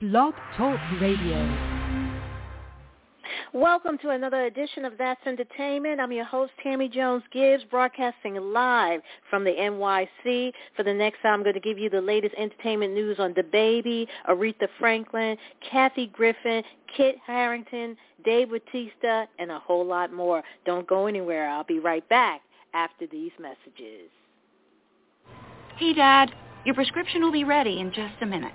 Blog Talk Radio. Welcome to another edition of That's Entertainment. I'm your host, Tammy Jones Gibbs, broadcasting live from the NYC. For the next hour, I'm going to give you the latest entertainment news on DaBaby, Aretha Franklin, Kathy Griffin, Kit Harington, Dave Bautista, and a whole lot more. Don't go anywhere. I'll be right back after these messages. Hey, Dad. Your prescription will be ready in just a minute.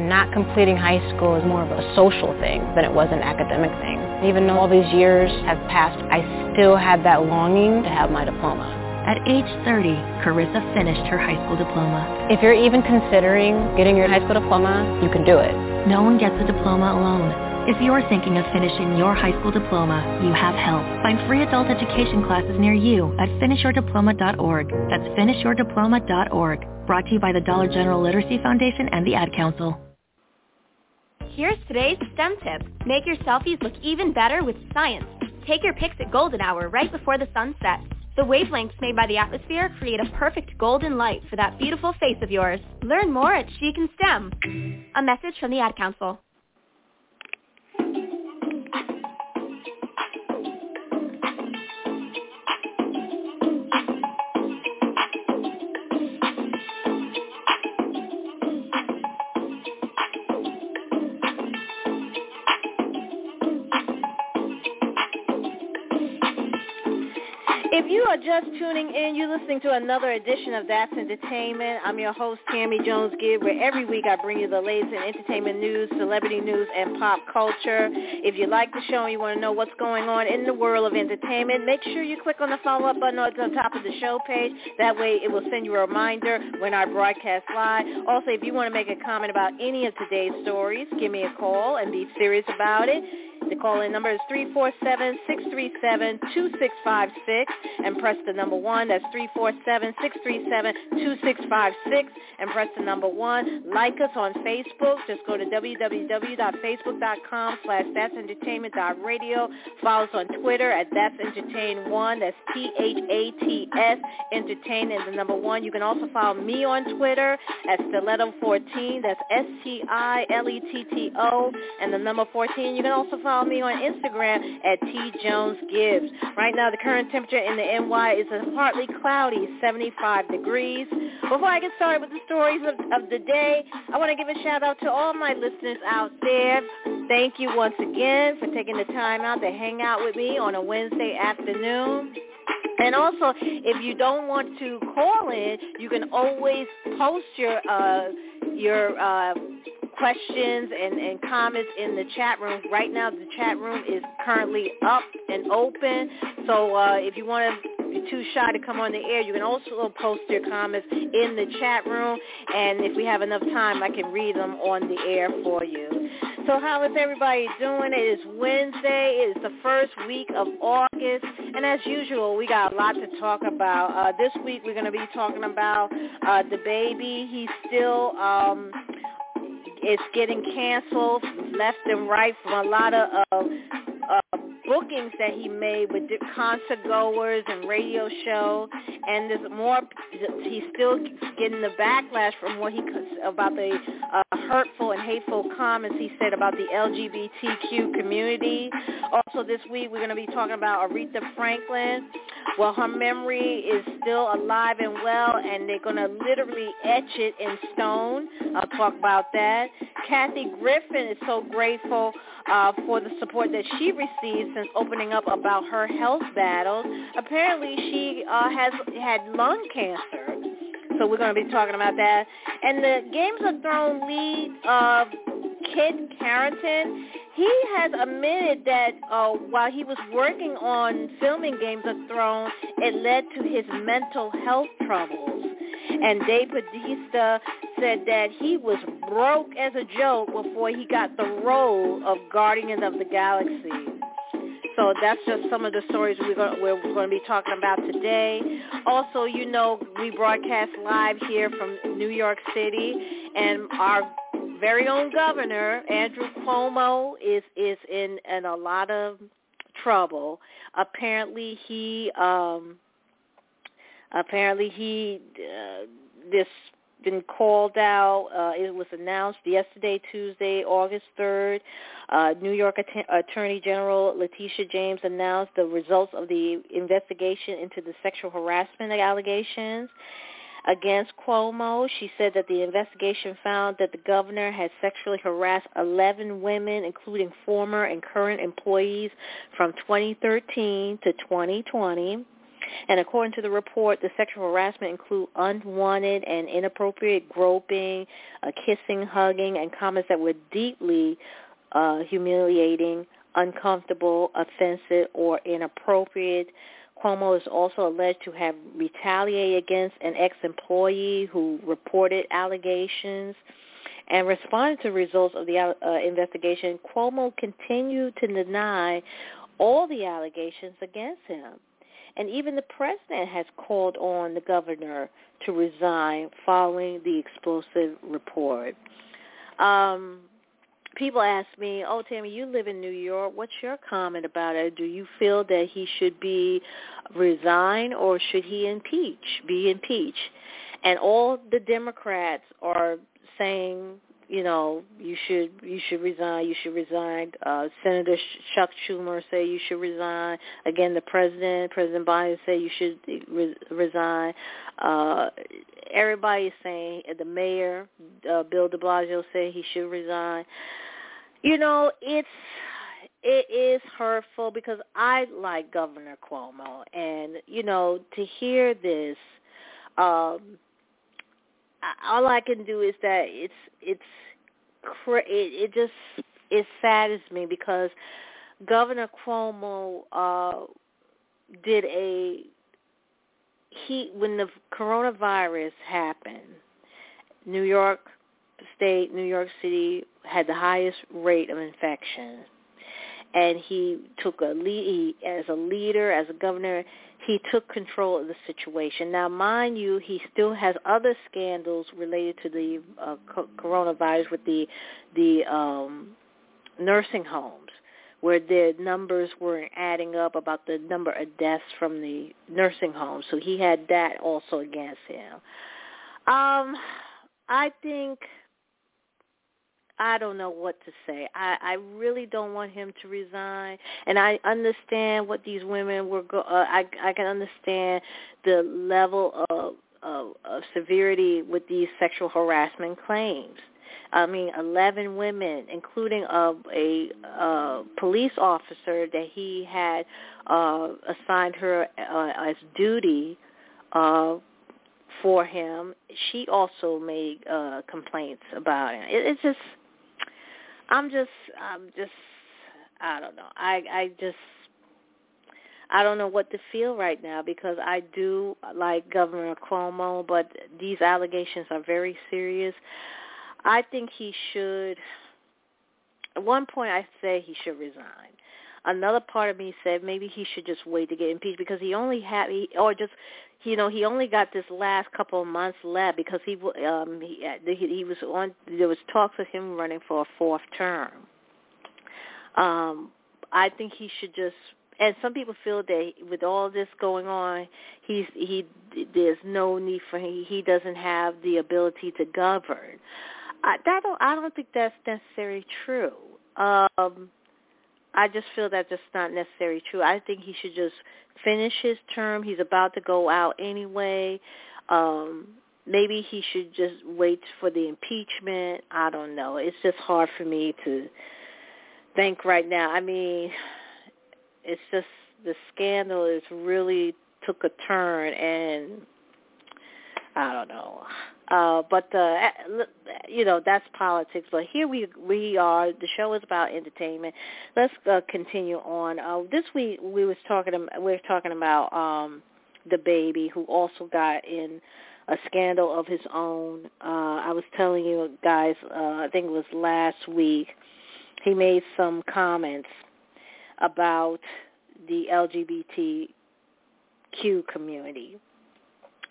Not completing high school is more of a social thing than it was an academic thing. Even though all these years have passed, I still had that longing to have my diploma. At age 30, Carissa finished her high school diploma. If you're even considering getting your high school diploma, you can do it. No one gets a diploma alone. If you're thinking of finishing your high school diploma, you have help. Find free adult education classes near you at finishyourdiploma.org. That's finishyourdiploma.org. Brought to you by the Dollar General Literacy Foundation and the Ad Council. Here's today's STEM tip. Make your selfies look even better with science. Take your pics at golden hour right before the sun sets. The wavelengths made by the atmosphere create a perfect golden light for that beautiful face of yours. Learn more at She Can STEM. A message from the Ad Council. You are just tuning in, you're listening to another edition of That's Entertainment. I'm your host, Tammy Jones Gibb, where every week I bring you the latest in entertainment news, celebrity news, and pop culture. If you like the show and you want to know what's going on in the world of entertainment, make sure you click on the follow-up button on the top of the show page. That way it will send you a reminder when I broadcast live. Also, if you want to make a comment about any of today's stories, give me a call and be serious about it. The call-in number is 347-637-2656 and press the number 1. That's 347-637-2656 and press the number 1. Like us on Facebook. Just go to www.facebook.com slash that'sentertainment.radio. Follow us on Twitter at That's Entertain One. That's T-H-A-T-S Entertain and the number 1. You can also follow me on Twitter at Stiletto14. That's S-T-I-L-E-T-T-O and the number 14. You can also follow follow me on Instagram at T Jones Gibbs. Right now, the current temperature in the NY is a partly cloudy 75 degrees. Before I get started with the stories of, of the day, I want to give a shout out to all my listeners out there. Thank you once again for taking the time out to hang out with me on a Wednesday afternoon. And also, if you don't want to call in, you can always post your uh, your uh, questions and, and comments in the chat room. Right now, the chat room is currently up and open. So uh, if you want to be too shy to come on the air, you can also post your comments in the chat room. And if we have enough time, I can read them on the air for you. So how is everybody doing? It is Wednesday. It is the first week of August. And as usual, we got a lot to talk about. Uh, this week we're going to be talking about uh, baby. He's still... Um, it's getting canceled left and right from a lot of uh, bookings that he made with concert goers and radio show, and there's more. He's still getting the backlash from what he about the uh, hurtful and hateful comments he said about the LGBTQ community. Also, this week we're going to be talking about Aretha Franklin. Well, her memory is still alive and well, and they're going to literally etch it in stone. I'll talk about that. Kathy Griffin is so grateful uh, for the support that she received since opening up about her health battles. Apparently, she uh, has had lung cancer. So we're going to be talking about that. And the Games of Thrones lead, uh, Kit Harington, he has admitted that uh, while he was working on filming Games of Thrones, it led to his mental health troubles. And Dave Bautista said that he was broke as a joke before he got the role of Guardian of the Galaxy. So that's just some of the stories we're going, we're going to be talking about today. Also, you know, we broadcast live here from New York City, and our very own governor, Andrew Cuomo, is is in, in a lot of trouble. Apparently, he um, apparently he uh, this been called out. Uh, it was announced yesterday, Tuesday, August 3rd. Uh, New York Att- Attorney General Letitia James announced the results of the investigation into the sexual harassment allegations against Cuomo. She said that the investigation found that the governor had sexually harassed 11 women, including former and current employees from 2013 to 2020. And according to the report, the sexual harassment include unwanted and inappropriate groping, uh, kissing, hugging, and comments that were deeply uh, humiliating, uncomfortable, offensive, or inappropriate. Cuomo is also alleged to have retaliated against an ex-employee who reported allegations. And responding to results of the uh, investigation, Cuomo continued to deny all the allegations against him. And even the president has called on the governor to resign following the explosive report. Um, people ask me, oh, Tammy, you live in New York. What's your comment about it? Do you feel that he should be resign or should he impeach, be impeached? And all the Democrats are saying you know, you should you should resign. You should resign. Uh, Senator Chuck Schumer say you should resign. Again, the president, President Biden, say you should re- resign. Uh, everybody is saying the mayor, uh, Bill De Blasio, say he should resign. You know, it's it is hurtful because I like Governor Cuomo, and you know, to hear this. Um, all I can do is that it's it's it, it just it saddens me because Governor Cuomo uh, did a he when the coronavirus happened, New York State, New York City had the highest rate of infection, and he took a lead he, as a leader, as a governor he took control of the situation. Now, mind you, he still has other scandals related to the uh, co- coronavirus with the the um, nursing homes, where the numbers weren't adding up about the number of deaths from the nursing homes. So he had that also against him. Um, I think I don't know what to say. I, I really don't want him to resign, and I understand what these women were. Go- uh, I I can understand the level of, of of severity with these sexual harassment claims. I mean, 11 women, including a, a, a police officer that he had uh, assigned her uh, as duty uh, for him. She also made uh, complaints about it. it. It's just I'm just I'm just I don't know. I I just I don't know what to feel right now because I do like Governor Cuomo, but these allegations are very serious. I think he should. At one point, I say he should resign. Another part of me said maybe he should just wait to get impeached because he only had, he, or just you know he only got this last couple of months left because he um he he was on there was talks of him running for a fourth term. Um i think he should just and some people feel that with all this going on he's he there's no need for him he doesn't have the ability to govern. I that don't i don't think that's necessarily true. Um I just feel that that's not necessarily true. I think he should just finish his term. He's about to go out anyway. Um, maybe he should just wait for the impeachment. I don't know. It's just hard for me to think right now. I mean, it's just the scandal is really took a turn and I don't know. Uh, but uh, you know that's politics. But here we we are. The show is about entertainment. Let's uh, continue on. Uh, this week we was talking we were talking about um, DaBaby who also got in a scandal of his own. Uh, I was telling you guys, uh, I think it was last week, he made some comments about the LGBTQ community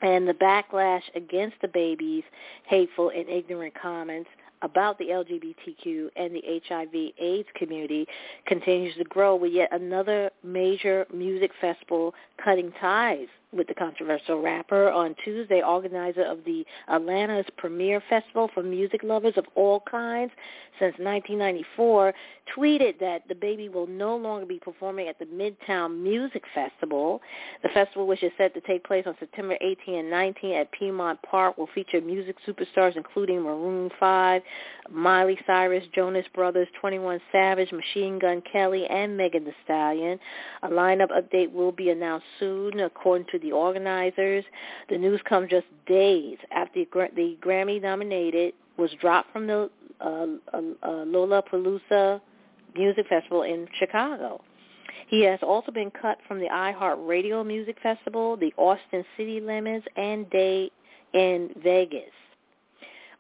and the backlash against DaBaby's hateful and ignorant comments about the LGBTQ and the HIV AIDS community continues to grow with yet another major music festival cutting ties with the controversial rapper on Tuesday, organizer of the Atlanta's premier festival for music lovers of all kinds since 1994, tweeted that DaBaby will no longer be performing at the Midtown Music Festival. The festival, which is set to take place on September 18 and 19 at Piedmont Park, will feature music superstars including Maroon 5, Miley Cyrus, Jonas Brothers, 21 Savage, Machine Gun Kelly, and Megan Thee Stallion. A lineup update will be announced soon, according to the organizers. The news comes just days after the Grammy nominated was dropped from the uh, uh, uh, Music Festival in Chicago. He has also been cut from the iHeart Radio Music Festival, the Austin City Limits, and Day N Vegas.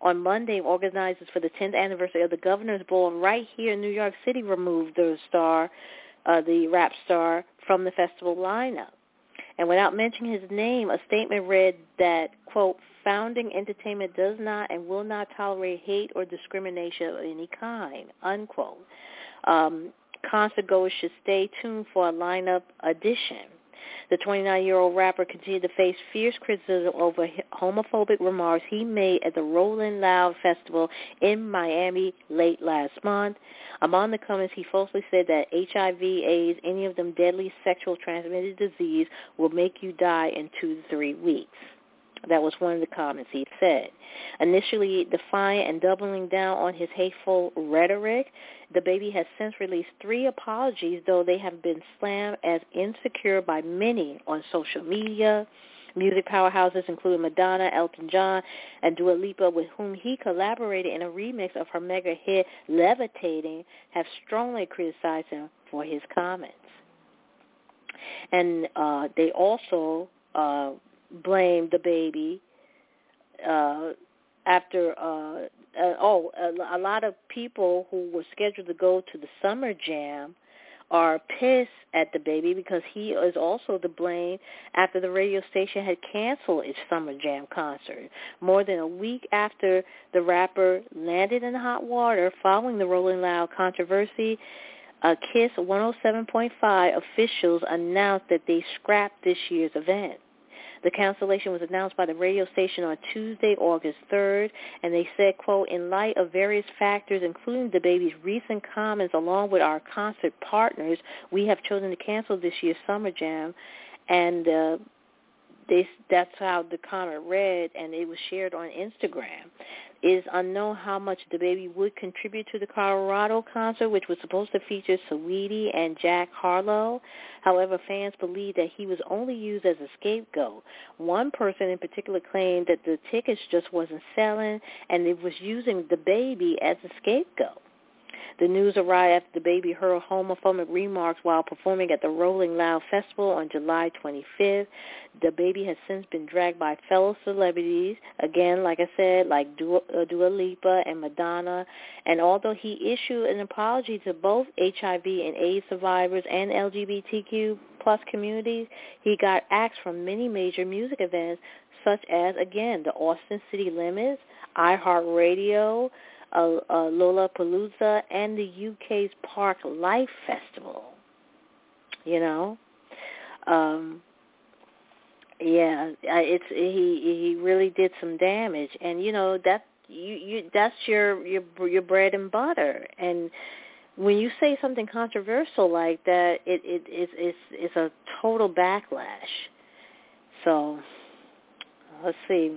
On Monday, organizers for the 10th anniversary of the Governor's Ball right here in New York City removed the star, uh, the rap star, from the festival lineup. And without mentioning his name, a statement read that, quote, founding entertainment does not and will not tolerate hate or discrimination of any kind, unquote. Um, should stay tuned for a lineup addition. The 29-year-old rapper continued to face fierce criticism over homophobic remarks he made at the Rolling Loud Festival in Miami late last month. Among the comments, he falsely said that HIV, AIDS, any of them deadly sexual transmitted disease will make you die in two to three weeks. That was one of the comments he said. Initially defiant and doubling down on his hateful rhetoric, DaBaby has since released three apologies, though they have been slammed as insecure by many on social media. Music powerhouses including Madonna, Elton John, and Dua Lipa, with whom he collaborated in a remix of her mega hit Levitating, have strongly criticized him for his comments. And uh, they also uh, blame DaBaby uh, after uh, uh, oh a, a lot of people who were scheduled to go to the summer jam are pissed at DaBaby because he is also to blame after the radio station had canceled its summer jam concert. More than a week after the rapper landed in hot water following the Rolling Loud controversy, uh, KISS 107.5 officials announced that they scrapped this year's event. The cancellation was announced by the radio station on Tuesday, August 3rd, and they said, quote, in light of various factors, including DaBaby's recent comments along with our concert partners, we have chosen to cancel this year's Summer Jam. And uh, they, that's how the comment read, and it was shared on Instagram. Is unknown how much DaBaby would contribute to the Colorado concert, which was supposed to feature Saweetie and Jack Harlow. However, fans believe that he was only used as a scapegoat. One person in particular claimed that the tickets just wasn't selling, and it was using DaBaby as a scapegoat. The news arrived after DaBaby hurled homophobic remarks while performing at the Rolling Loud Festival on July 25th. DaBaby has since been dragged by fellow celebrities, again, like I said, like Dua, uh, Dua Lipa and Madonna. And although he issued an apology to both HIV and AIDS survivors and LGBTQ plus communities, he got acts from many major music events such as, again, the Austin City Limits, iHeartRadio, uh, uh, Lollapalooza and the UK's Parklife Festival. You know, um, yeah, it's he he really did some damage, and you know that you you that's your your your bread and butter, and when you say something controversial like that, it it it's it's it's a total backlash. So let's see.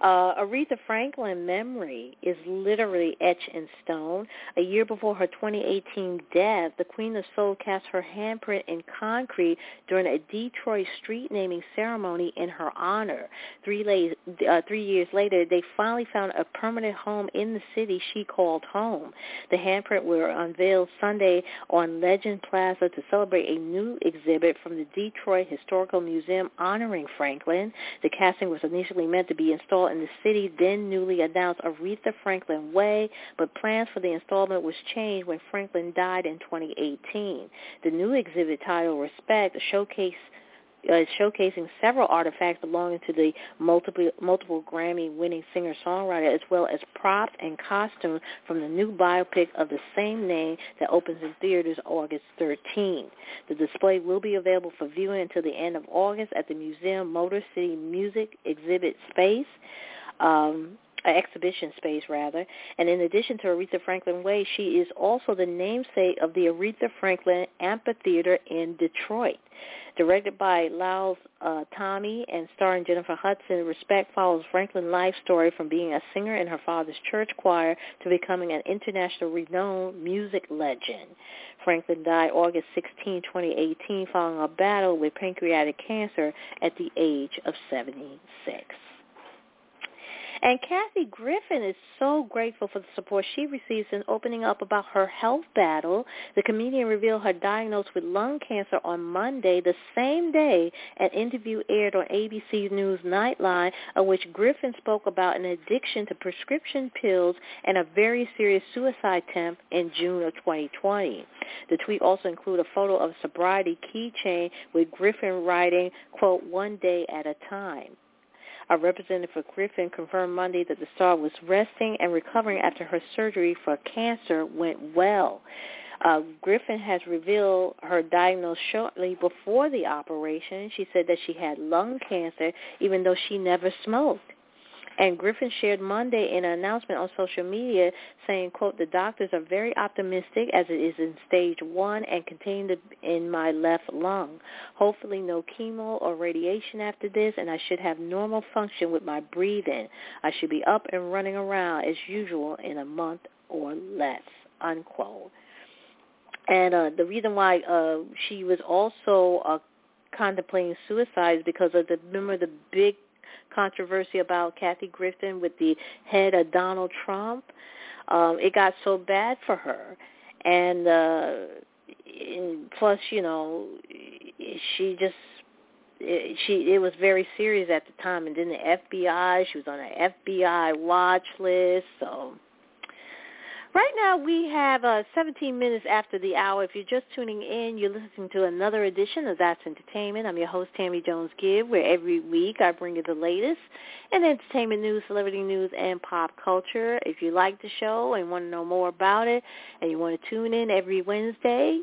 Uh, Aretha Franklin memory is literally etched in stone. A year before her 2018 death, the Queen of Soul cast her handprint in concrete during a Detroit street naming ceremony in her honor. Three, la- uh, three years later, they finally found a permanent home in the city she called home. The handprint were unveiled Sunday on Legend Plaza to celebrate a new exhibit from the Detroit Historical Museum honoring Franklin. The casting was initially meant to be installed in the city then newly announced Aretha Franklin Way, but plans for the installment was changed when Franklin died in 2018. The new exhibit titled Respect showcase uh, showcasing several artifacts belonging to the multiple multiple Grammy-winning singer-songwriter, as well as props and costumes from the new biopic of the same name that opens in theaters August 13. The display will be available for viewing until the end of August at the museum Motor City Music Exhibit Space. Um, exhibition space rather. And in addition to Aretha Franklin Way, she is also the namesake of the Aretha Franklin Amphitheater in Detroit. Directed by Lowell uh, Tommy and starring Jennifer Hudson, Respect follows Franklin's life story from being a singer in her father's church choir to becoming an international renowned music legend. Franklin died August 16, 2018, following a battle with pancreatic cancer at the age of 76. And Kathy Griffin is so grateful for the support she receives in opening up about her health battle. The comedian revealed her diagnosis with lung cancer on Monday, the same day an interview aired on ABC News Nightline, in which Griffin spoke about an addiction to prescription pills and a very serious suicide attempt in June of 2020. The tweet also included a photo of a sobriety keychain with Griffin writing, quote, one day at a time. A representative for Griffin confirmed Monday that the star was resting and recovering after her surgery for cancer went well. Uh, Griffin has revealed her diagnosis shortly before the operation. She said that she had lung cancer even though she never smoked. And Griffin shared Monday in an announcement on social media saying, quote, the doctors are very optimistic as it is in stage one and contained in my left lung. Hopefully no chemo or radiation after this, and I should have normal function with my breathing. I should be up and running around as usual in a month or less, unquote. And uh, the reason why uh, she was also uh, contemplating suicide is because of the remember the big controversy about Kathy Griffin with the head of Donald Trump. Um, it got so bad for her, and uh, plus, you know, she just it, she it was very serious at the time, and then the FBI, she was on an FBI watch list, so Right now we have uh, 17 minutes after the hour. If you're just tuning in, you're listening to another edition of That's Entertainment. I'm your host, Tammy Jones-Gibb, where every week I bring you the latest in entertainment news, celebrity news, and pop culture. If you like the show and want to know more about it and you want to tune in every Wednesday,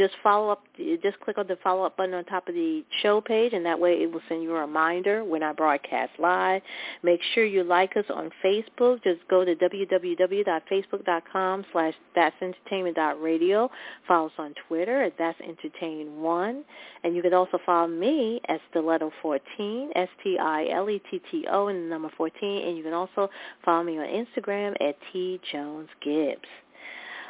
just follow up, just click on the follow up button on top of the show page, and that way it will send you a reminder when I broadcast live. Make sure you like us on Facebook. Just go to www.facebook.com slash that'sentertainment.radio. Follow us on Twitter at That's Entertain One, and you can also follow me at Stiletto 14, S-T-I-L-E-T-T-O, and the number 14, and you can also follow me on Instagram at T Jones Gibbs.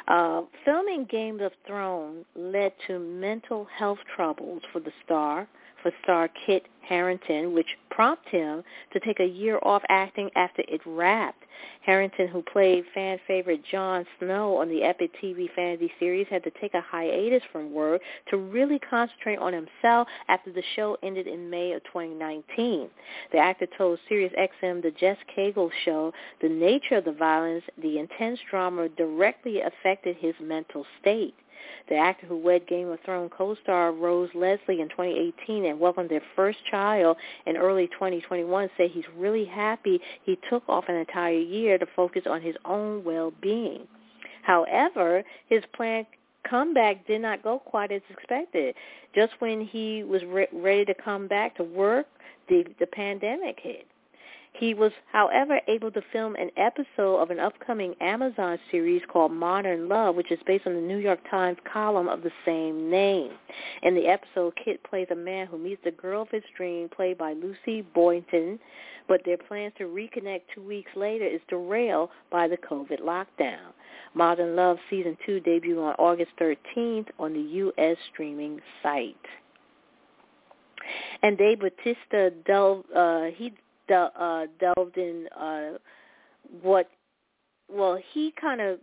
Uh, filming Game of Thrones led to mental health troubles for the star, for star Kit Harington, which prompted him to take a year off acting after it wrapped. Harington, who played fan favorite Jon Snow on the epic TV fantasy series, had to take a hiatus from work to really concentrate on himself after the show ended in May of 2019. The actor told SiriusXM The Jess Cagle Show the nature of the violence, the intense drama directly affected his mental state. The actor who wed Game of Thrones co-star Rose Leslie in 2018 and welcomed their first child in early 2021 said he's really happy he took off an entire year to focus on his own well-being. However, his planned comeback did not go quite as expected. Just when he was re- ready to come back to work, the the pandemic hit. He was, however, able to film an episode of an upcoming Amazon series called Modern Love, which is based on the New York Times column of the same name. In the episode, Kit plays a man who meets the girl of his dream, played by Lucy Boynton, but their plans to reconnect two weeks later is derailed by the COVID lockdown. Modern Love Season 2 debuted on August 13th on the U.S. streaming site. And Dave Bautista delved, uh, he uh, delved in uh, what, well, he kind of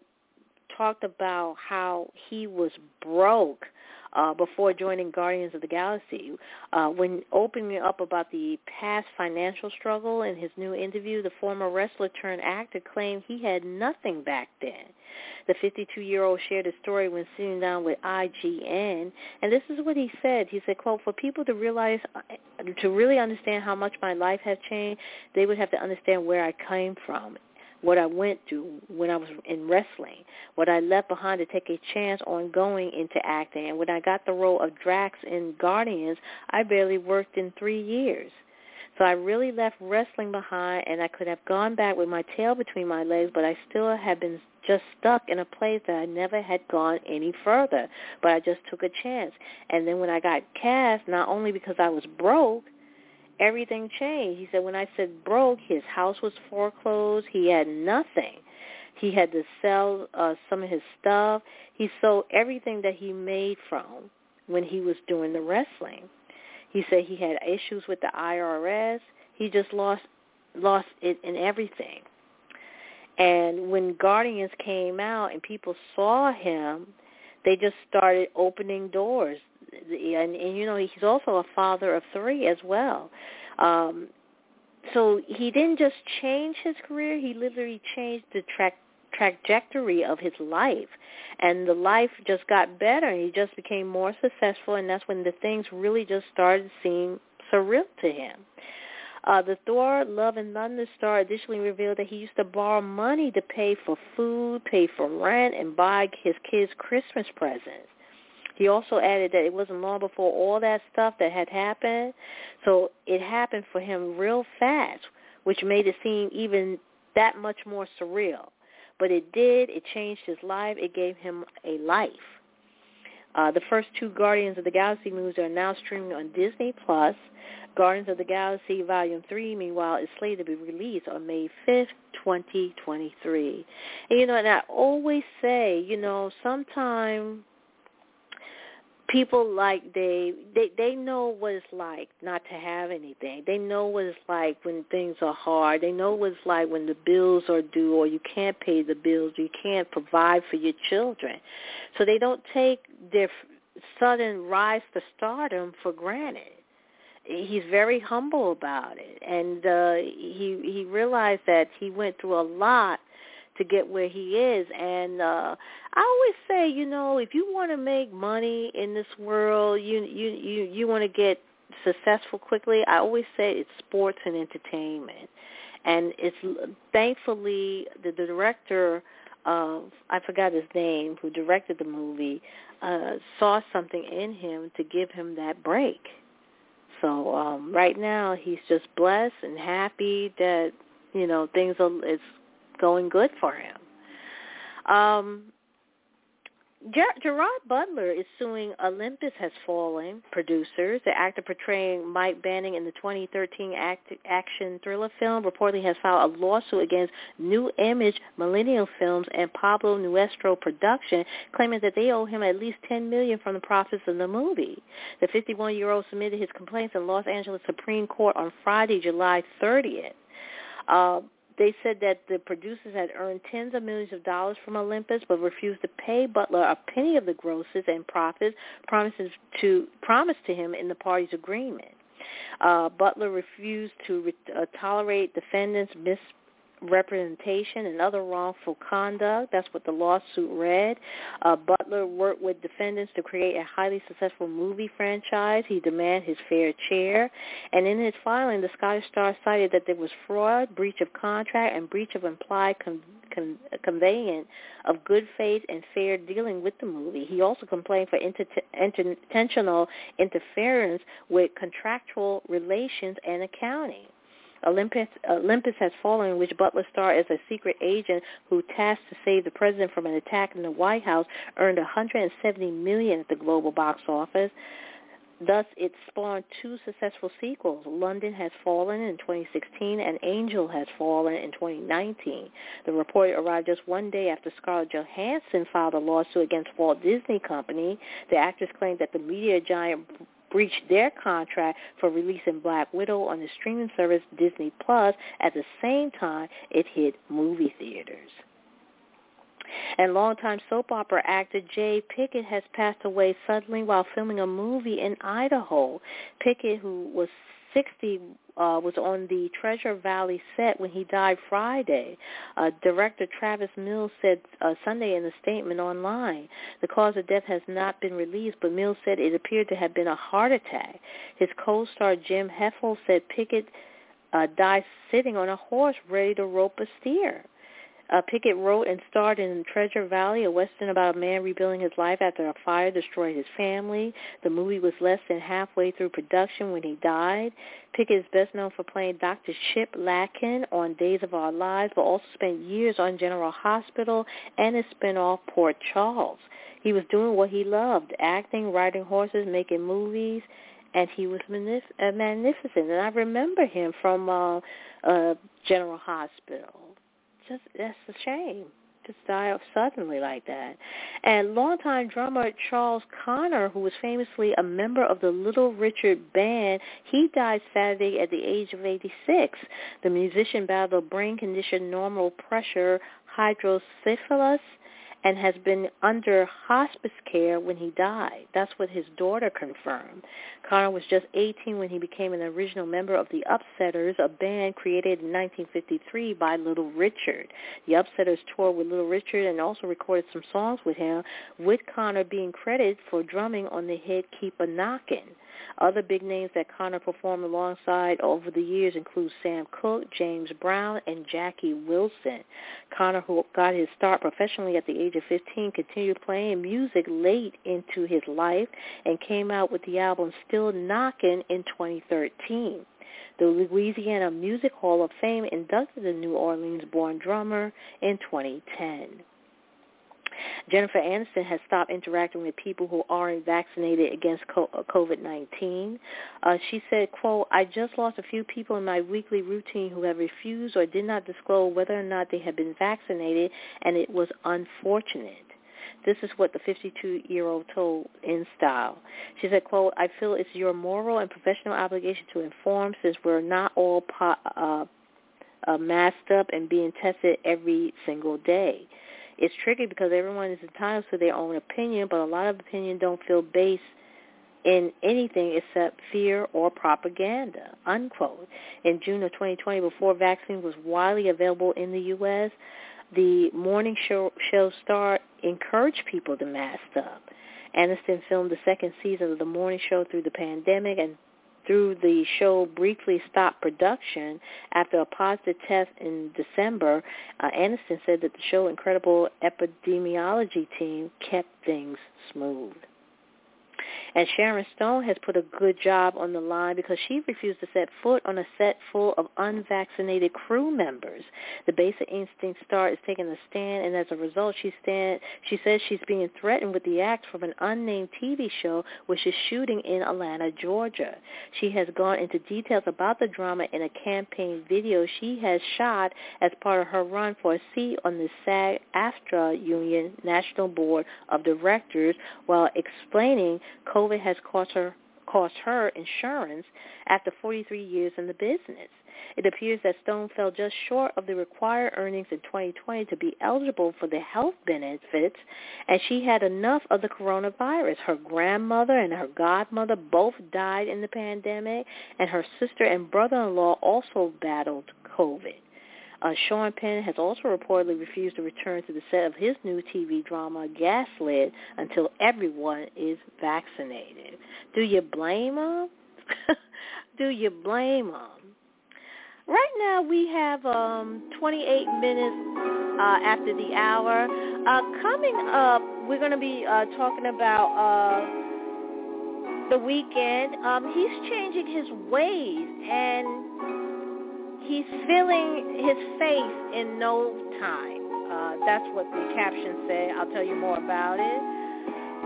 talked about how he was broke uh, before joining Guardians of the Galaxy. Uh, when opening up about the past financial struggle in his new interview, the former wrestler turned actor claimed he had nothing back then. The 52-year-old shared a story when sitting down with IGN, and this is what he said. He said, quote, for people to realize, to really understand how much my life has changed, they would have to understand where I came from what I went through when I was in wrestling, what I left behind to take a chance on going into acting. And when I got the role of Drax in Guardians, I barely worked in three years. So I really left wrestling behind, and I could have gone back with my tail between my legs, but I still had been just stuck in a place that I never had gone any further. But I just took a chance. And then when I got cast, not only because I was broke, everything changed. He said when I said broke, his house was foreclosed. He had nothing. He had to sell uh, some of his stuff. He sold everything that he made from when he was doing the wrestling. He said he had issues with the IRS. He just lost lost it in everything. And when Guardians came out and people saw him, they just started opening doors and, and you know he's also a father of three as well. Um, so he didn't just change his career; he literally changed the track trajectory of his life and the life just got better he just became more successful and that's when the things really just started seem surreal to him. Uh, the Thor Love and Thunder star additionally revealed that he used to borrow money to pay for food, pay for rent, and buy his kids Christmas presents. He also added that it wasn't long before all that stuff that had happened. So it happened for him real fast, which made it seem even that much more surreal. But it did. It changed his life. It gave him a life. Uh, the first two Guardians of the Galaxy movies are now streaming on Disney Plus. Guardians of the Galaxy Volume 3, meanwhile, is slated to be released on May 5th, 2023. And, you know, and I always say, you know, sometime people like they they they know what it's like not to have anything. They know what it's like when things are hard. They know what it's like when the bills are due or you can't pay the bills you can't provide for your children. So they don't take their sudden rise to stardom for granted. He's very humble about it. And uh he he realized that he went through a lot to get where he is. And uh I always say, you know, if you want to make money in this world, you you you you want to get successful quickly. I always say it's sports and entertainment. And it's thankfully the, the director of I forgot his name who directed the movie uh saw something in him to give him that break. So um right now he's just blessed and happy that you know things are it's going good for him. Um, Ger- Gerard Butler is suing Olympus Has Fallen producers. The actor portraying Mike Banning in the 2013 act- action thriller film reportedly has filed a lawsuit against Nu Image Millennial Films and Pablo Nuestro Production, claiming that they owe him at least 10 million from the profits of the movie. The 51-year-old submitted his complaints in Los Angeles Supreme Court on Friday, July 30th. Uh, they said that the producers had earned tens of millions of dollars from Olympus, but refused to pay Butler a penny of the grosses and profits promises to promised to him in the parties' agreement. Uh, Butler refused to re- uh, tolerate defendants' mis- representation and other wrongful conduct. That's what the lawsuit read. Uh, Butler worked with defendants to create a highly successful movie franchise. He demanded his fair share. And in his filing, the Scottish Star cited that there was fraud, breach of contract, and breach of implied con- con- conveyance of good faith and fair dealing with the movie. He also complained for inter- inter- intentional interference with contractual relations and accounting. Olympus, Olympus Has Fallen, which Butler starred as a secret agent who tasked to save the president from an attack in the White House, earned 170 million at the global box office. Thus, it spawned two successful sequels, London Has Fallen in 2016 and Angel Has Fallen in 2019. The report arrived just one day after Scarlett Johansson filed a lawsuit against Walt Disney Company. The actress claimed that the media giant breached their contract for releasing Black Widow on the streaming service Disney Plus at the same time it hit movie theaters. And longtime soap opera actor Jay Pickett has passed away suddenly while filming a movie in Idaho. Pickett, who was 60 uh, was on the Treasure Valley set when he died Friday. Uh, director Travis Mills said uh, Sunday in a statement online, the cause of death has not been released, but Mills said it appeared to have been a heart attack. His co-star Jim Heffel said Pickett uh, died sitting on a horse ready to rope a steer. Uh, Pickett wrote and starred in Treasure Valley, a western about a man rebuilding his life after a fire destroyed his family. The movie was less than halfway through production when he died. Pickett is best known for playing Dr. Chip Lakin on Days of Our Lives, but also spent years on General Hospital and his spinoff Port Charles. He was doing what he loved, acting, riding horses, making movies, and he was uh, magnificent. And I remember him from uh, uh, General Hospital just that's a shame. Just die off suddenly like that. And longtime drummer Charles Connor, who was famously a member of the Little Richard Band, he died Saturday at the age of 86. The musician battled brain condition, normal pressure, hydrocephalus, and has been under hospice care when he died. That's what his daughter confirmed. Connor was just 18 when he became an original member of the Upsetters, a band created in 1953 by Little Richard. The Upsetters toured with Little Richard and also recorded some songs with him, with Connor being credited for drumming on the hit Keep a Knockin'. Other big names that Connor performed alongside over the years include Sam Cooke, James Brown, and Jackie Wilson. Connor, who got his start professionally at the age of 15, continued playing music late into his life and came out with the album Still Knockin' in 2013. The Louisiana Music Hall of Fame inducted the New Orleans-born drummer in 2010. Jennifer Aniston has stopped interacting with people who aren't vaccinated against uh, COVID-19. Uh, she said, quote, I just lost a few people in my weekly routine who have refused or did not disclose whether or not they had been vaccinated, and it was unfortunate. This is what the 52-year-old told InStyle. She said, quote, I feel it's your moral and professional obligation to inform since we're not all po- uh, uh, masked up and being tested every single day it's tricky because everyone is entitled to their own opinion, but a lot of opinion don't feel based in anything except fear or propaganda, unquote. In June of 2020, before vaccine was widely available in the U.S., the morning show, show star encouraged people to mask up. Aniston filmed the second season of the morning show through the pandemic and through the show briefly stopped production after a positive test in December, uh, said that the show incredible epidemiology team kept things smooth. And Sharon Stone has put a good job on the line because she refused to set foot on a set full of unvaccinated crew members. The Basic Instinct star is taking a stand, and as a result, she stand she says she's being threatened with the act from an unnamed TV show which is shooting in Atlanta, Georgia. She has gone into details about the drama in a campaign video she has shot as part of her run for a seat on the SAG-AFTRA Union National Board of Directors while explaining COVID has cost her cost her insurance after 43 years in the business. It appears that Stone fell just short of the required earnings in 2020 to be eligible for the health benefits, and she had enough of the coronavirus. Her grandmother and her godmother both died in the pandemic, and her sister and brother-in-law also battled COVID. Uh, Sean Penn has also reportedly refused to return to the set of his new TV drama Gaslit until everyone is vaccinated. Do you blame him? Do you blame him? Right now we have um, 28 minutes uh, after the hour. Uh, coming up, we're going to be uh, talking about uh, The Weeknd. Um, he's changing his ways and he's filling his face in no time. Uh, that's what the caption said. I'll tell you more about it.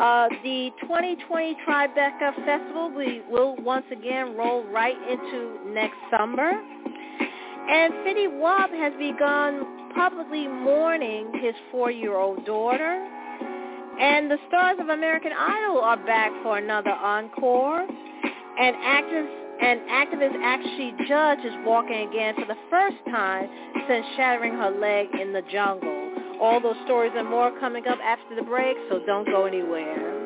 Uh, the 2020 Tribeca Festival we will once again roll right into next summer. And Fetty Wap has begun publicly mourning his four-year-old daughter. And the stars of American Idol are back for another encore. And actress and activist Ashley Judd is walking again for the first time since shattering her leg in the jungle. All those stories and more coming up after the break, so don't go anywhere.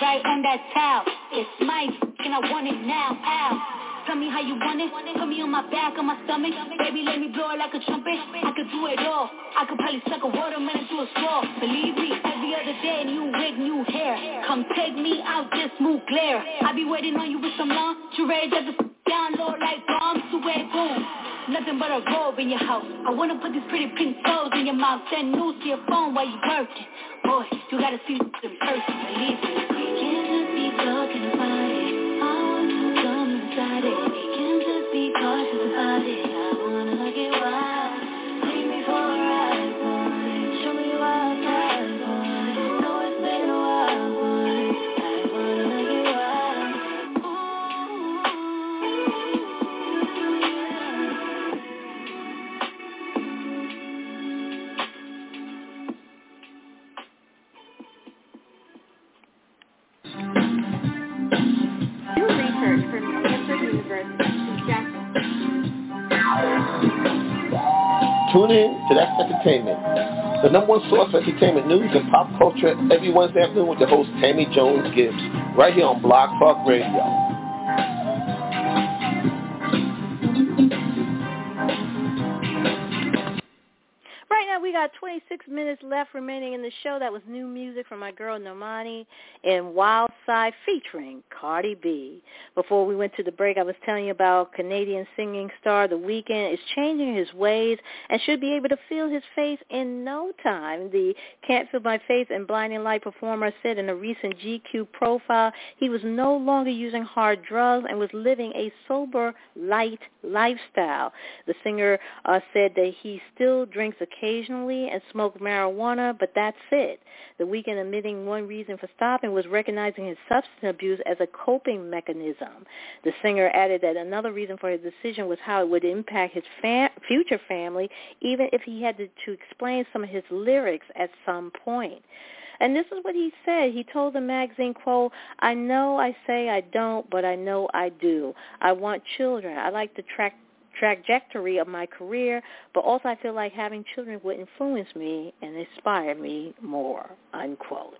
right on that towel. It's my and I want it now. Ow. Tell me how you want it. Put me on my back, on my stomach. Baby, let me blow it like a trumpet. I could do it all. I could probably suck a watermelon to a straw. Believe me, every other day, new wig, new hair. Come take me out this move glare. I be waiting on you with some long just at the down low like bombs to where boom. Nothing but a robe in your house. I wanna put these pretty pink clothes in your mouth. Send news to your phone while you working. Boy, you gotta see them person. Believe me talking about. Tune in to That's Entertainment, the number one source for entertainment news and pop culture every Wednesday afternoon with your host Tammy Jones Gibbs, right here on Blog Talk Radio. 26 minutes left remaining in the show. That was new music from my girl Normani and Wild Side featuring Cardi B. Before we went to the break, I was telling you about Canadian singing star The Weeknd is changing his ways and should be able to feel his face in no time. The Can't Feel My Face and Blinding Light performer said in a recent GQ profile he was no longer using hard drugs and was living a sober, light lifestyle. The singer uh, said that he still drinks occasionally and smokes marijuana, but that's it. The Weeknd admitting one reason for stopping was recognizing his substance abuse as a coping mechanism. The singer added that another reason for his decision was how it would impact his fa- future family, even if he had to, to explain some of his lyrics at some point. And this is what he said. He told the magazine, quote, I know I say I don't, but I know I do. I want children. I like the track trajectory of my career, but also I feel like having children would influence me and inspire me more, unquote.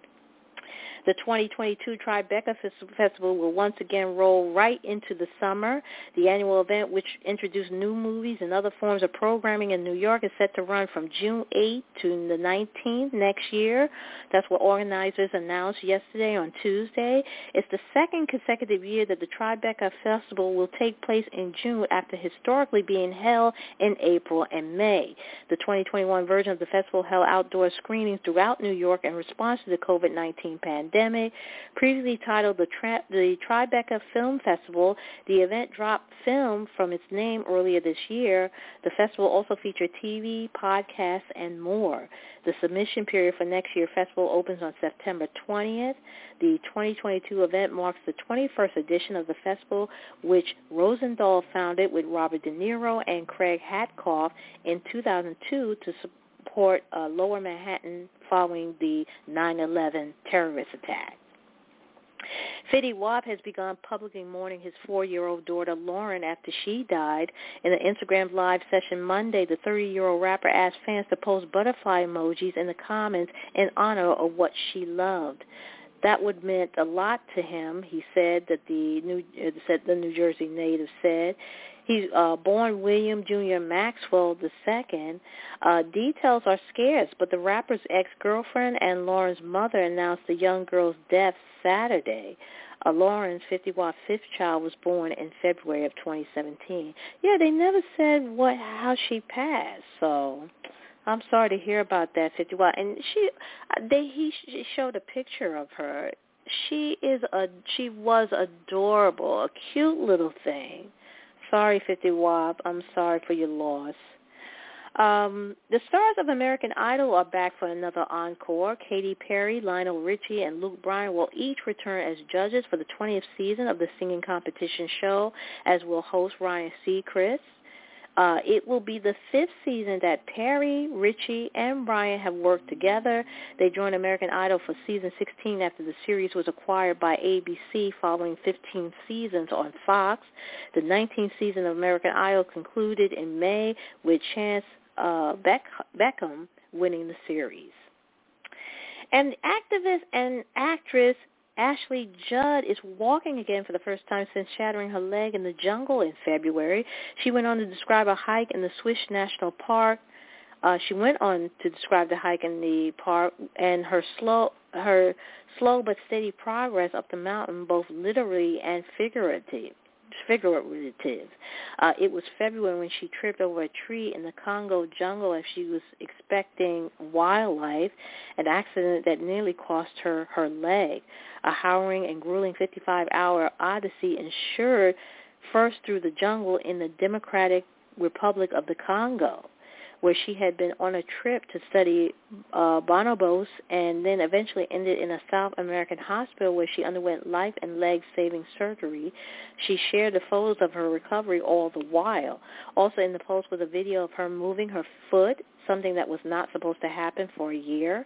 The 2022 Tribeca Festival will once again roll right into the summer. The annual event, which introduced new movies and other forms of programming in New York, is set to run from June 8th to the 19th next year. That's what organizers announced yesterday on Tuesday. It's the second consecutive year that the Tribeca Festival will take place in June after historically being held in April and May. The 2021 version of the festival held outdoor screenings throughout New York in response to the COVID-19 pandemic pandemic. Previously titled the, Tri- the Tribeca Film Festival, the event dropped film from its name earlier this year. The festival also featured TV, podcasts, and more. The submission period for next year's festival opens on September 20th. The 2022 event marks the 21st edition of the festival, which Rosenthal founded with Robert De Niro and Craig Hatkoff in 2002 to support uh, Lower Manhattan following the 9-11 terrorist attack. Fetty Wap has begun publicly mourning his four-year-old daughter Lauren after she died. In an Instagram live session Monday, the 30-year-old rapper asked fans to post butterfly emojis in the comments in honor of what she loved. That would meant a lot to him, he said that the New uh, said the New Jersey native said. He's uh, born William Jr. Maxwell II. Uh, details are scarce, but the rapper's ex-girlfriend and Lauren's mother announced the young girl's death Saturday. Uh, Lauren's Fetty Wap fifth child was born in February of 2017. Yeah, they never said what how she passed, so I'm sorry to hear about that Fetty Wap. And she, uh, they he showed a picture of her. She is a she was adorable, a cute little thing sorry, Fetty Wap. I'm sorry for your loss. Um, the stars of American Idol are back for another encore. Katy Perry, Lionel Richie, and Luke Bryan will each return as judges for the 20th season of the singing competition show, as will host Ryan Seacrest. Uh, it will be the fifth season that Perry, Richie, and Bryan have worked together. They joined American Idol for season 16 after the series was acquired by ABC following 15 seasons on Fox. The 19th season of American Idol concluded in May with Chayce uh, Beck- Beckham winning the series. And the activist and actress Ashley Judd is walking again for the first time since shattering her leg in the jungle in February. She went on to describe a hike in the Swiss National Park. Uh, she went on to describe the hike in the park and her slow her slow but steady progress up the mountain, both literally and figuratively figurative. Uh, it was February when she tripped over a tree in the Congo jungle as she was expecting wildlife, an accident that nearly cost her her leg. A harrowing and grueling 55-hour odyssey ensured first through the jungle in the Democratic Republic of the Congo where she had been on a trip to study uh, bonobos and then eventually ended in a South American hospital where she underwent life and leg-saving surgery. She shared the photos of her recovery all the while. Also in the post was a video of her moving her foot, something that was not supposed to happen for a year.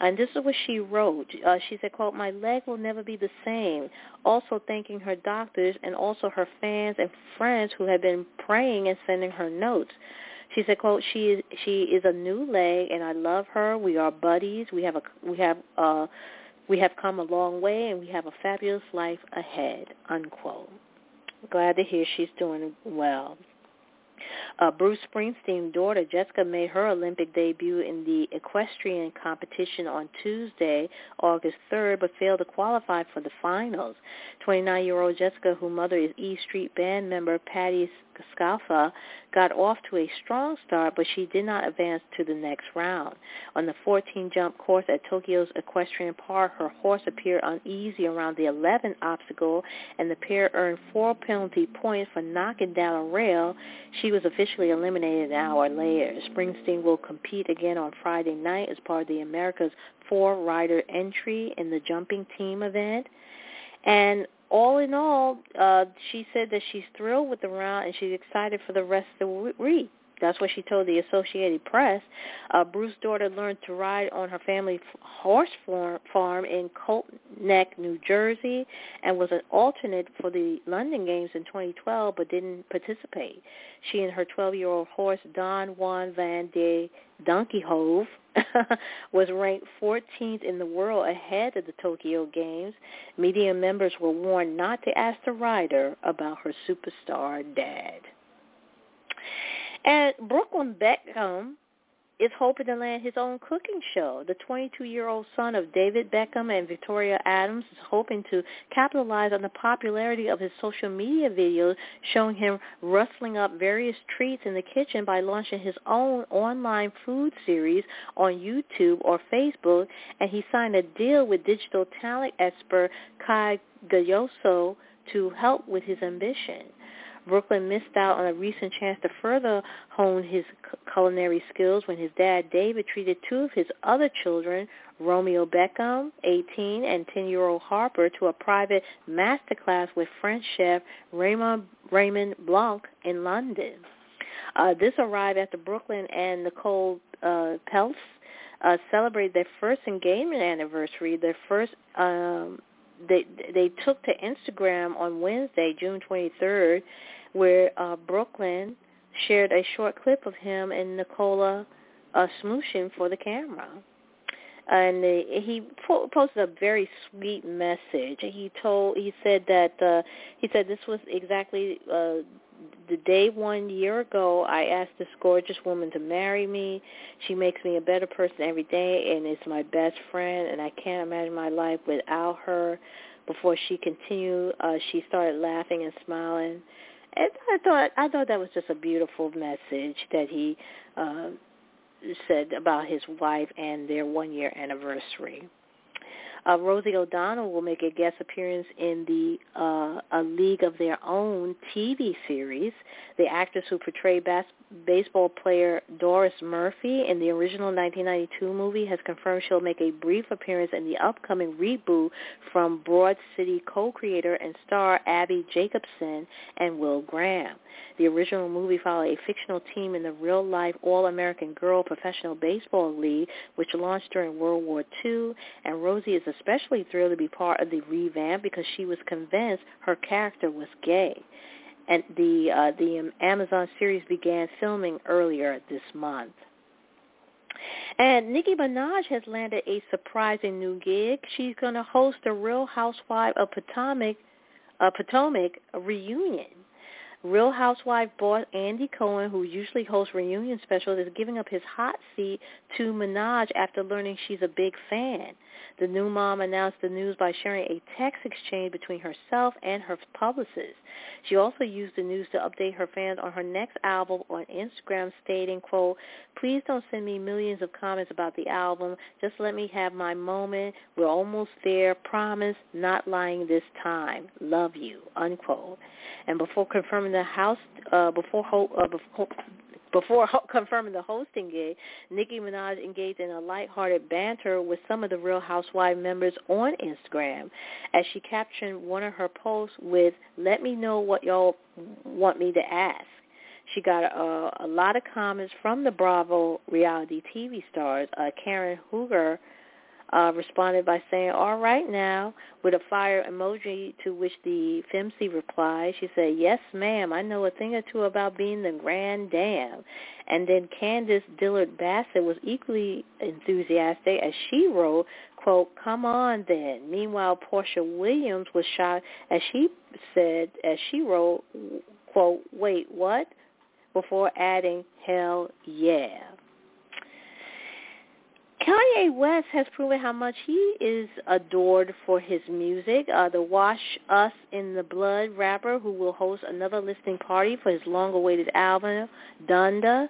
And this is what she wrote. Uh, she said, quote, my leg will never be the same. Also thanking her doctors and also her fans and friends who had been praying and sending her notes. She said, "quote She is she is a new leg, and I love her. We are buddies. We have a we have uh we have come a long way, and we have a fabulous life ahead." Unquote. Glad to hear she's doing well. Uh, Bruce Springsteen's daughter, Jessica, made her Olympic debut in the equestrian competition on Tuesday, August 3rd, but failed to qualify for the finals. 29-year-old Jessica, whose mother is E Street Band member Patti Scialfa got off to a strong start, but she did not advance to the next round. On the 14-jump course at Tokyo's Equestrian Park, her horse appeared uneasy around the 11th obstacle, and the pair earned four penalty points for knocking down a rail. She was officially eliminated an hour later. Springsteen will compete again on Friday night as part of the America's four-rider entry in the jumping team event. And all in all, uh, she said that she's thrilled with the round and she's excited for the rest of the week. That's what she told the Associated Press. Uh, Bruce's daughter learned to ride on her family horse farm in Colt Neck, New Jersey, and was an alternate for the London Games in 2012, but didn't participate. She and her 12-year-old horse, Don Juan Van de Donkey Hove, was ranked 14th in the world ahead of the Tokyo Games. Media members were warned not to ask the rider about her superstar dad. And Brooklyn Beckham is hoping to land his own cooking show. The 22-year-old son of David Beckham and Victoria Adams is hoping to capitalize on the popularity of his social media videos showing him rustling up various treats in the kitchen by launching his own online food series on YouTube or Facebook, and he signed a deal with digital talent expert Kai Gayoso to help with his ambition. Brooklyn missed out on a recent chance to further hone his culinary skills when his dad, David, treated two of his other children, Romeo Beckham, 18, and 10-year-old Harper, to a private master class with French chef Raymond, Raymond Blanc in London. Uh, this arrived after Brooklyn and Nicole uh, Peltz uh, celebrated their first engagement anniversary, their first um, they they took to Instagram on Wednesday, June 23rd, where uh, Brooklyn shared a short clip of him and Nicola uh, smooshing for the camera. And he po- posted a very sweet message. He told, he said that uh, he said this was exactly uh, the day one year ago I asked this gorgeous woman to marry me. She makes me a better person every day and is my best friend and I can't imagine my life without her. Before she continued, uh, she started laughing and smiling. And I thought I thought that was just a beautiful message that he uh, said about his wife and their one year anniversary. Uh, Rosie O'Donnell will make a guest appearance in the uh, A League of Their Own TV series. The actress who portrayed bas- baseball player Doris Murphy in the original 1992 movie has confirmed she'll make a brief appearance in the upcoming reboot from Broad City co-creator and star Abbi Jacobson and Will Graham. The original movie followed a fictional team in the real-life All-American Girl Professional Baseball League, which launched during World War II, and Rosie is especially thrilled to be part of the revamp because she was convinced her character was gay and the uh, the Amazon series began filming earlier this month. And Nicki Minaj has landed a surprising new gig. She's going to host the Real Housewife of Potomac, uh, Potomac reunion. Real Housewife boss Andy Cohen, who usually hosts reunion specials, is giving up his hot seat to Minaj after learning she's a big fan. The new mom announced the news by sharing a text exchange between herself and her publicist. She also used the news to update her fans on her next album on Instagram, stating, quote, please don't send me millions of comments about the album. Just let me have my moment. We're almost there. Promise. Not lying this time. Love you, unquote. And before confirming the house, uh, before, uh, before before ho- confirming the hosting gig, Nicki Minaj engaged in a lighthearted banter with some of the Real Housewives members on Instagram as she captioned one of her posts with, let me know what y'all want me to ask. She got a, a lot of comments from the Bravo reality TV stars. Uh, Karen Huger uh, responded by saying, all right now, with a fire emoji to which the Femcy replied. She said, yes, ma'am, I know a thing or two about being the grand dam. And then Candiace Dillard Bassett was equally enthusiastic as she wrote, quote, come on then. Meanwhile, Porsha Williams was shocked as she said, as she wrote, quote, wait, what? before adding, hell yeah. Kanye West has proven how much he is adored for his music. Uh, the Wash Us in the Blood rapper who will host another listening party for his long-awaited album, Donda,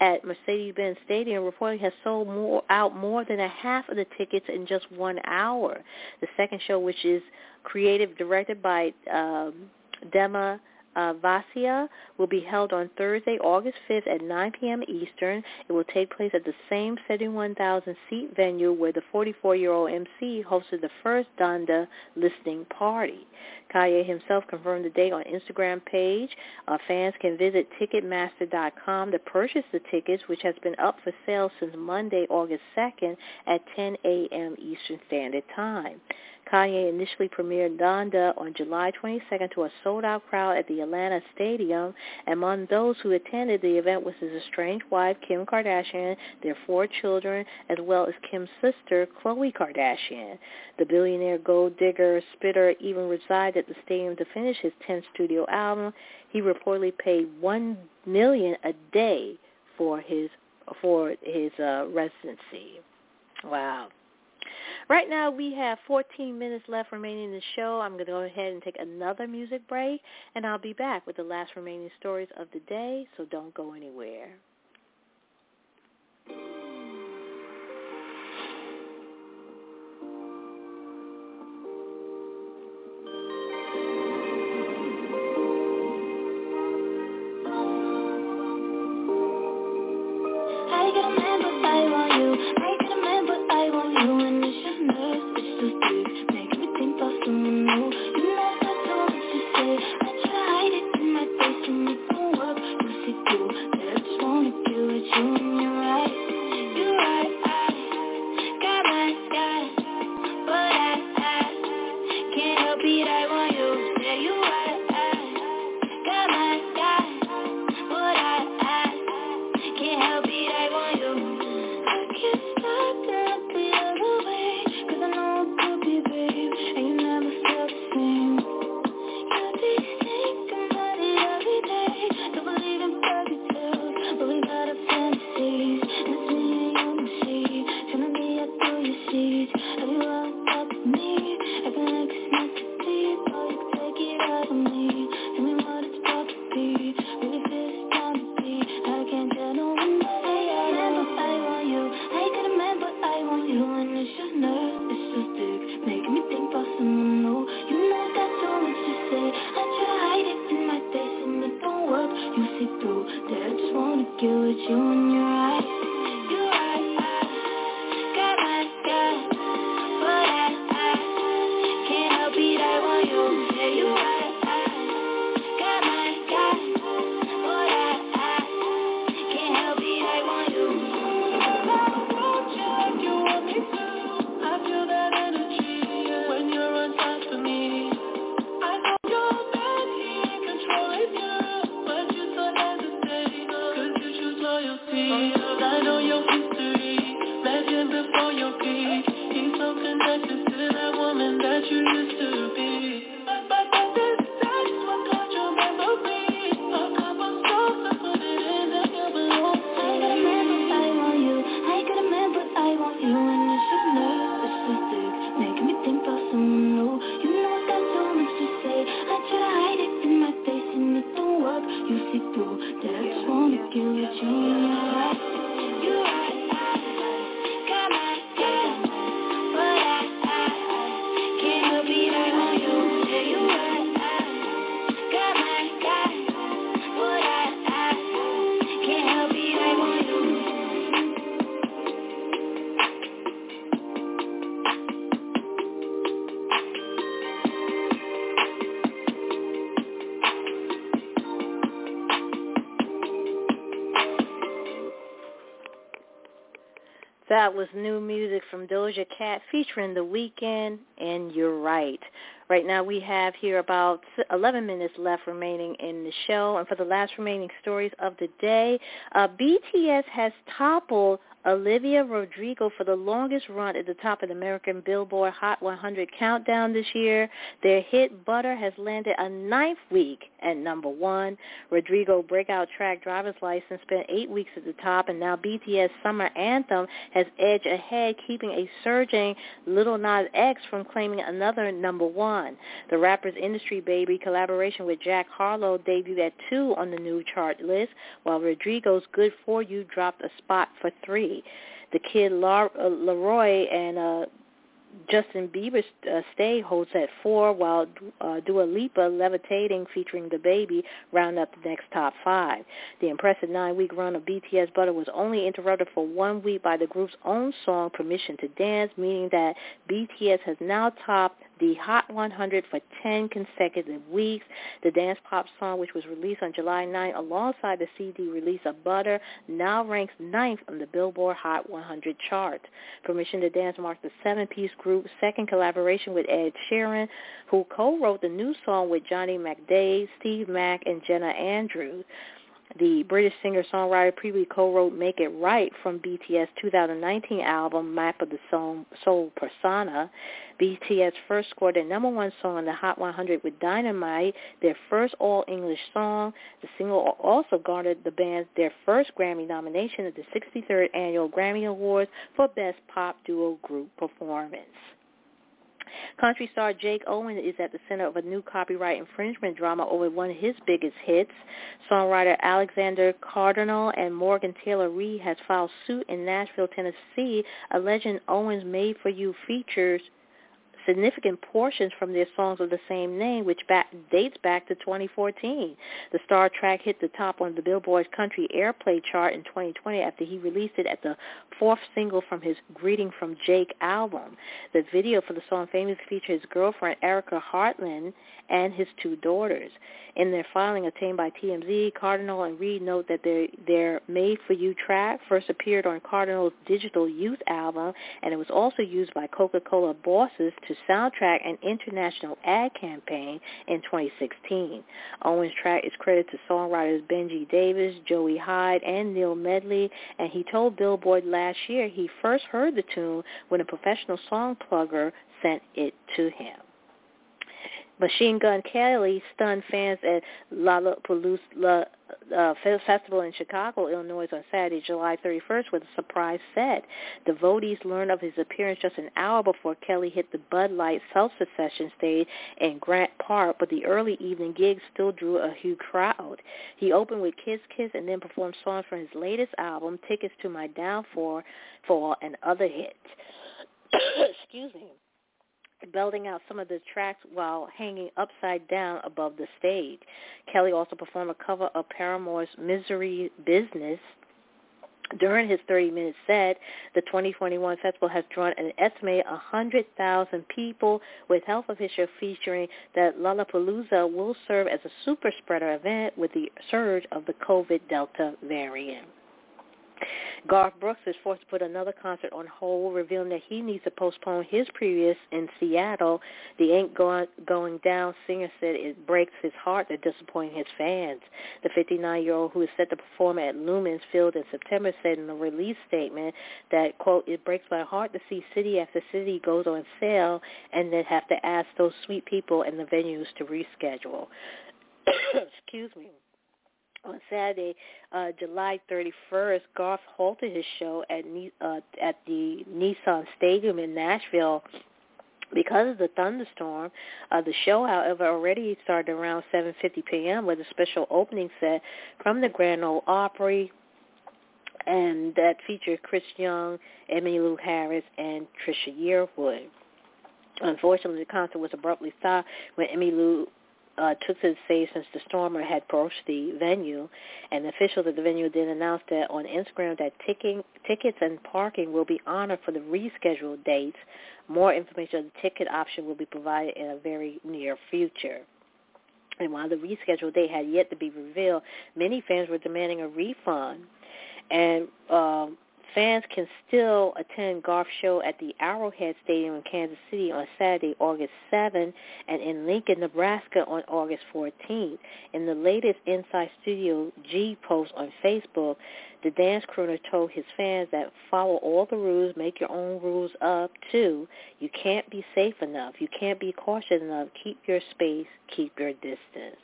at Mercedes-Benz Stadium reportedly has sold more, out more than a half of the tickets in just one hour. The second show, which is creative directed by um, Dema uh, Vasia will be held on Thursday, August 5th at 9 p.m. Eastern. It will take place at the same 71,000-seat venue where the 44-year-old MC hosted the first Donda listening party. Kanye himself confirmed the date on Instagram page. Uh, fans can visit Ticketmaster.com to purchase the tickets, which has been up for sale since Monday, August 2nd at 10 a.m. Eastern Standard Time. Kanye initially premiered Donda on July 22nd to a sold-out crowd at the Atlanta Stadium. Among those who attended the event was his estranged wife, Kim Kardashian, their four children, as well as Kim's sister, Khloe Kardashian. The billionaire gold digger spitter even resided at the stadium to finish his 10th studio album. He reportedly paid 1 million a day for his for his uh, residency. Wow. Right now we have 14 minutes left remaining in the show. I'm going to go ahead and take another music break, and I'll be back with the last remaining stories of the day, so don't go anywhere. Doja Cat featuring The Weeknd and You're Right. Right now we have here about 11 minutes left remaining in the show. And for the last remaining stories of the day, uh, BTS has toppled Olivia Rodrigo for the longest run at the top of the American Billboard Hot 100 countdown this year. Their hit Butter has landed a ninth week at number one. Rodrigo breakout track Driver's License spent eight weeks at the top, and now BTS Summer Anthem has edged ahead, keeping a surging Lil Nas X from claiming another number one. The rapper's Industry Baby collaboration with Jack Harlow debuted at two on the new chart list, while Rodrigo's Good For You dropped a spot for three. The kid uh, Laroi and uh, Justin Bieber's uh, Stay holds at four, while uh, Dua Lipa Levitating featuring DaBaby round up the next top five. The impressive nine-week run of BTS Butter was only interrupted for one week by the group's own song Permission to Dance, meaning that BTS has now topped the Hot 100 for 10 consecutive weeks. The dance pop song, which was released on July 9 alongside the CD release of Butter, now ranks ninth on the Billboard Hot 100 chart. Permission to Dance marks the seven-piece group's second collaboration with Ed Sheeran, who co-wrote the new song with Johnny McDaid, Steve Mack, and Jenna Andrews. The British singer-songwriter previously co-wrote Make It Right from BTS' 2019 album Map of the Soul, Persona. BTS first scored their number one song on the Hot 100 with Dynamite, their first all-English song. The single also garnered the band their first Grammy nomination at the 63rd Annual Grammy Awards for Best Pop Duo Group Performance. Country star Jake Owen is at the center of a new copyright infringement drama over one of his biggest hits. Songwriter Alexander Cardinal and Morgan Taylor Reid has filed suit in Nashville, Tennessee, alleging Owen's Made for You features significant portions from their songs of the same name, which back, dates back to 2014. The star track hit the top on the Billboard Country Airplay chart in 2020 after he released it at the fourth single from his Greeting from Jake album. The video for the song famously features his girlfriend Erica Hartlein and his two daughters. In their filing obtained by TMZ, Cardinal and Reid note that their, their Made For You track first appeared on Cardinal's digital youth album, and it was also used by Coca-Cola bosses to soundtrack an international ad campaign in 2016. Owen's track is credited to songwriters Benjy Davis, Joey Hyde, and Neil Medley, and he told Billboard last year he first heard the tune when a professional song plugger sent it to him. Machine Gun Kelly stunned fans at Lollapalooza uh, Festival in Chicago, Illinois on Saturday, July 31st with a surprise set. Devotees learned of his appearance just an hour before Kelly hit the Bud Light self-secession stage in Grant Park, but the early evening gig still drew a huge crowd. He opened with Kiss Kiss and then performed songs from his latest album, Tickets to My Downfall, and other hits. Excuse me belting out some of the tracks while hanging upside down above the stage. Kelly also performed a cover of Paramore's Misery Business. During his 30-minute set, the 2021 festival has drawn an estimated 100,000 people, with health officials featuring that Lollapalooza will serve as a super spreader event with the surge of the COVID Delta variant. Garth Brooks is forced to put another concert on hold, revealing that he needs to postpone his previous in Seattle. The Ain't Going, going Down singer said it breaks his heart to disappoint his fans. The 59-year-old who is set to perform at Lumen's Field in September said in a release statement that, quote, it breaks my heart to see city after city goes on sale and then have to ask those sweet people in the venues to reschedule. Excuse me on Saturday, uh, July 31st, Garth halted his show at uh, at the Nissan Stadium in Nashville because of the thunderstorm. Uh, the show, however, already started around 7:50 p.m. with a special opening set from the Grand Ole Opry, and that featured Chris Young, Emmylou Harris, and Trisha Yearwood. Unfortunately, the concert was abruptly stopped when Emmylou uh, took to the stage since the stormer had approached the venue, and officials at the venue then announced that on Instagram that ticking, tickets and parking will be honored for the rescheduled dates. More information on the ticket option will be provided in a very near future. And while the rescheduled date had yet to be revealed, many fans were demanding a refund. And um, Fans can still attend Garth's show at the Arrowhead Stadium in Kansas City on Saturday, August 7, and in Lincoln, Nebraska on August 14th. In the latest Inside Studio G post on Facebook, the dance crooner told his fans that follow all the rules, make your own rules up too. You can't be safe enough. You can't be cautious enough. Keep your space. Keep your distance.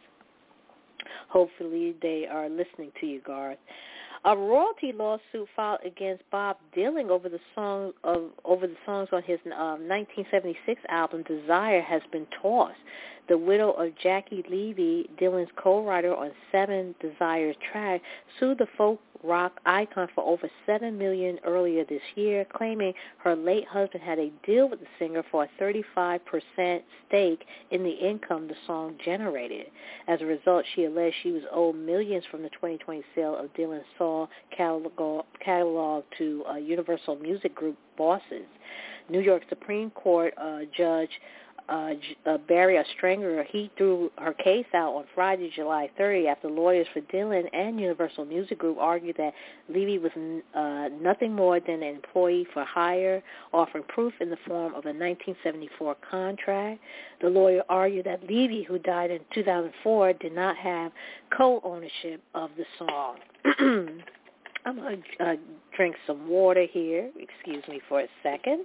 Hopefully they are listening to you, Garth. A royalty lawsuit filed against Bob Dylan over the song of over the songs on his um, 1976 album Desire has been tossed. The widow of Jackie Levy, Dylan's co-writer on seven Desire track, sued the folk rock icon for over seven million earlier this year, claiming her late husband had a deal with the singer for a 35% stake in the income the song generated. As a result, she alleged she was owed millions from the 2020 sale of Dylan's song catalog, catalog to uh, Universal Music Group bosses. New York Supreme Court uh, Judge uh, uh, Barry Ostrager, he threw her case out on Friday, July 30, after lawyers for Dylan and Universal Music Group argued that Levy was uh, nothing more than an employee for hire, offering proof in the form of a 1974 contract. The lawyer argued that Levy, who died in 2004, did not have co-ownership of the song. I'm going to uh, drink some water here. Excuse me for a second.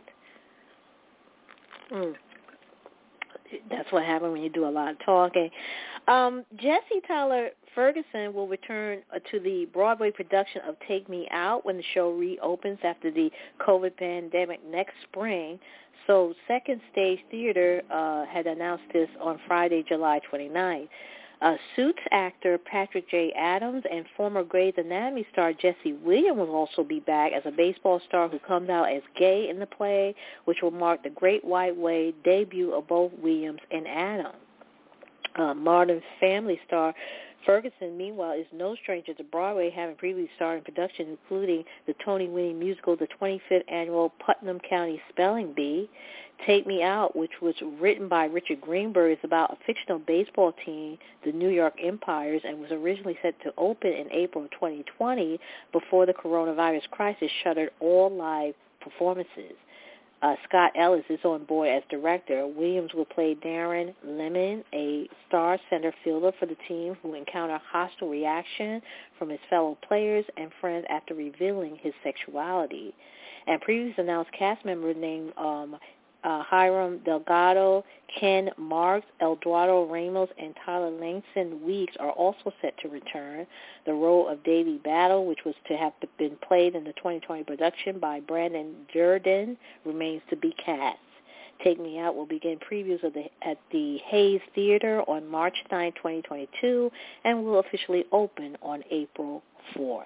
Mm that's what happens when you do a lot of talking. Um, Jesse Tyler Ferguson will return uh, to the Broadway production of Take Me Out when the show reopens after the COVID pandemic next spring. So Second Stage Theater uh, had announced this on Friday, July 29th. Uh, Suits actor Patrick J. Adams and former Grey's Anatomy star Jesse Williams will also be back as a baseball star who comes out as gay in the play, which will mark the Great White Way debut of both Williams and Adams. Uh, Modern Family star Ferguson, meanwhile, is no stranger to Broadway, having previously starred in productions including the Tony-winning musical The 25th Annual Putnam County Spelling Bee. Take Me Out, which was written by Richard Greenberg, is about a fictional baseball team, the New York Empires, and was originally set to open in April of 2020 before the coronavirus crisis shuttered all live performances. Uh, Scott Ellis is on board as director. Williams will play Darren Lemon, a star center fielder for the team who encounter hostile reaction from his fellow players and friends after revealing his sexuality. And previously announced cast member named um, uh, Hiram Delgado, Ken Marks, Eduardo Ramos, and Tyler Langston Weeks are also set to return. The role of Davy Battle, which was to have been played in the 2020 production by Brandon Dirden, remains to be cast. Take Me Out will begin previews the, at the Hayes Theater on March 9, 2022, and will officially open on April 4th.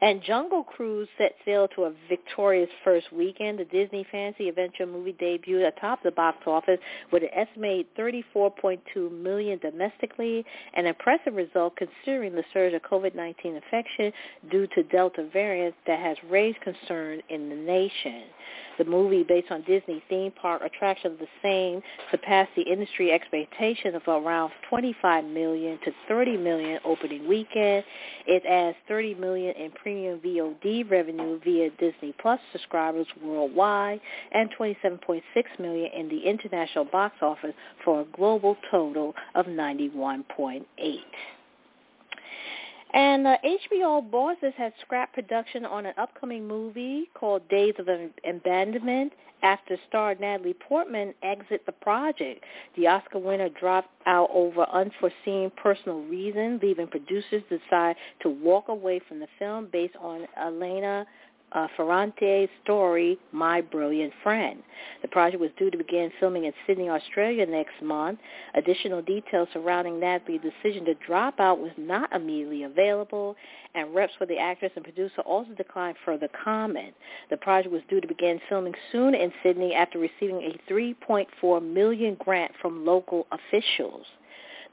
And Jungle Cruise set sail to a victorious first weekend. The Disney fantasy adventure movie debuted atop the box office with an estimated 34.2 million domestically, an impressive result considering the surge of COVID-19 infection due to Delta variant that has raised concern in the nation. The movie, based on Disney theme park attractions, the same surpassed the industry expectation of around 25 million to 30 million opening weekend. It adds 30 million in premium VOD revenue via Disney Plus subscribers worldwide and 27.6 million in the international box office for a global total of 91.8. And uh, HBO bosses has scrapped production on an upcoming movie called Days of Abandonment after star Natalie Portman exit the project. The Oscar winner dropped out over unforeseen personal reasons, leaving producers decide to walk away from the film based on Elena uh, Ferrante's story, My Brilliant Friend. The project was due to begin filming in Sydney, Australia next month. Additional details surrounding Natalie's decision to drop out was not immediately available, and reps for the actress and producer also declined further comment. The project was due to begin filming soon in Sydney after receiving a 3.4 million grant from local officials.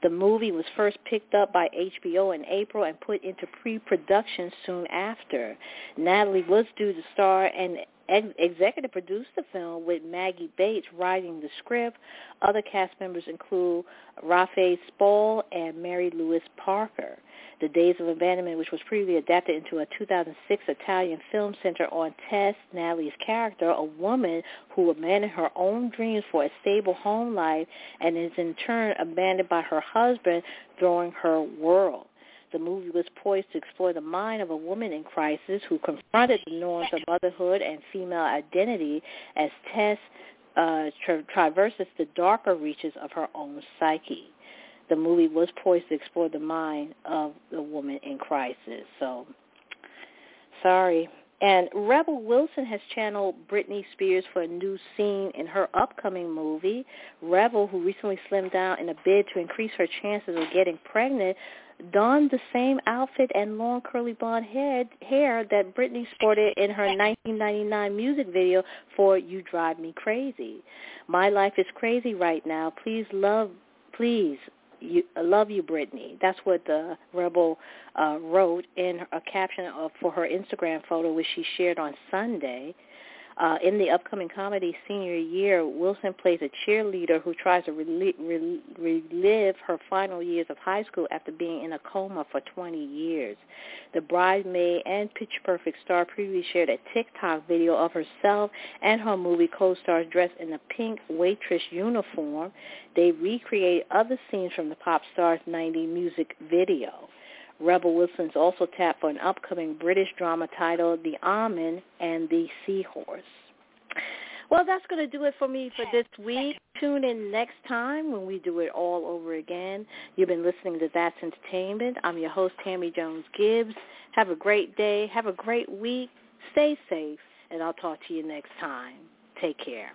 The movie was first picked up by HBO in April and put into pre-production soon after. Natalie was due to star in ex- executive produced the film with Maggie Betts writing the script. Other cast members include Rafe Spall and Mary Louise Parker. The Days of Abandonment, which was previously adapted into a 2006 Italian film center on Tess, Natalie's character, a woman who abandoned her own dreams for a stable home life and is in turn abandoned by her husband, throwing her world. The movie was poised to explore the mind of a woman in crisis who confronted the norms of motherhood and female identity as Tess uh, tra- traverses the darker reaches of her own psyche. The movie was poised to explore the mind of the woman in crisis. So, sorry. And Rebel Wilson has channeled Britney Spears for a new scene in her upcoming movie. Rebel, who recently slimmed down in a bid to increase her chances of getting pregnant, donned the same outfit and long curly blonde head, hair that Britney sported in her 1999 music video for You Drive Me Crazy. My life is crazy right now. Please love, please you, I love you, Britney. That's what the Rebel uh, wrote in a caption of, for her Instagram photo, which she shared on Sunday. Uh, in the upcoming comedy Senior Year, Wilson plays a cheerleader who tries to relive, relive her final years of high school after being in a coma for 20 years. The bridesmaid and Pitch Perfect star previously shared a TikTok video of herself and her movie co-stars dressed in a pink waitress uniform. They recreate other scenes from the pop star's 90 music video. Rebel Wilson's also tapped for an upcoming British drama titled The Almond and the Seahorse. Well, that's going to do it for me for this week. Tune in next time when we do it all over again. You've been listening to That's Entertainment. I'm your host, Tammy Jones Gibbs. Have a great day. Have a great week. Stay safe, and I'll talk to you next time. Take care.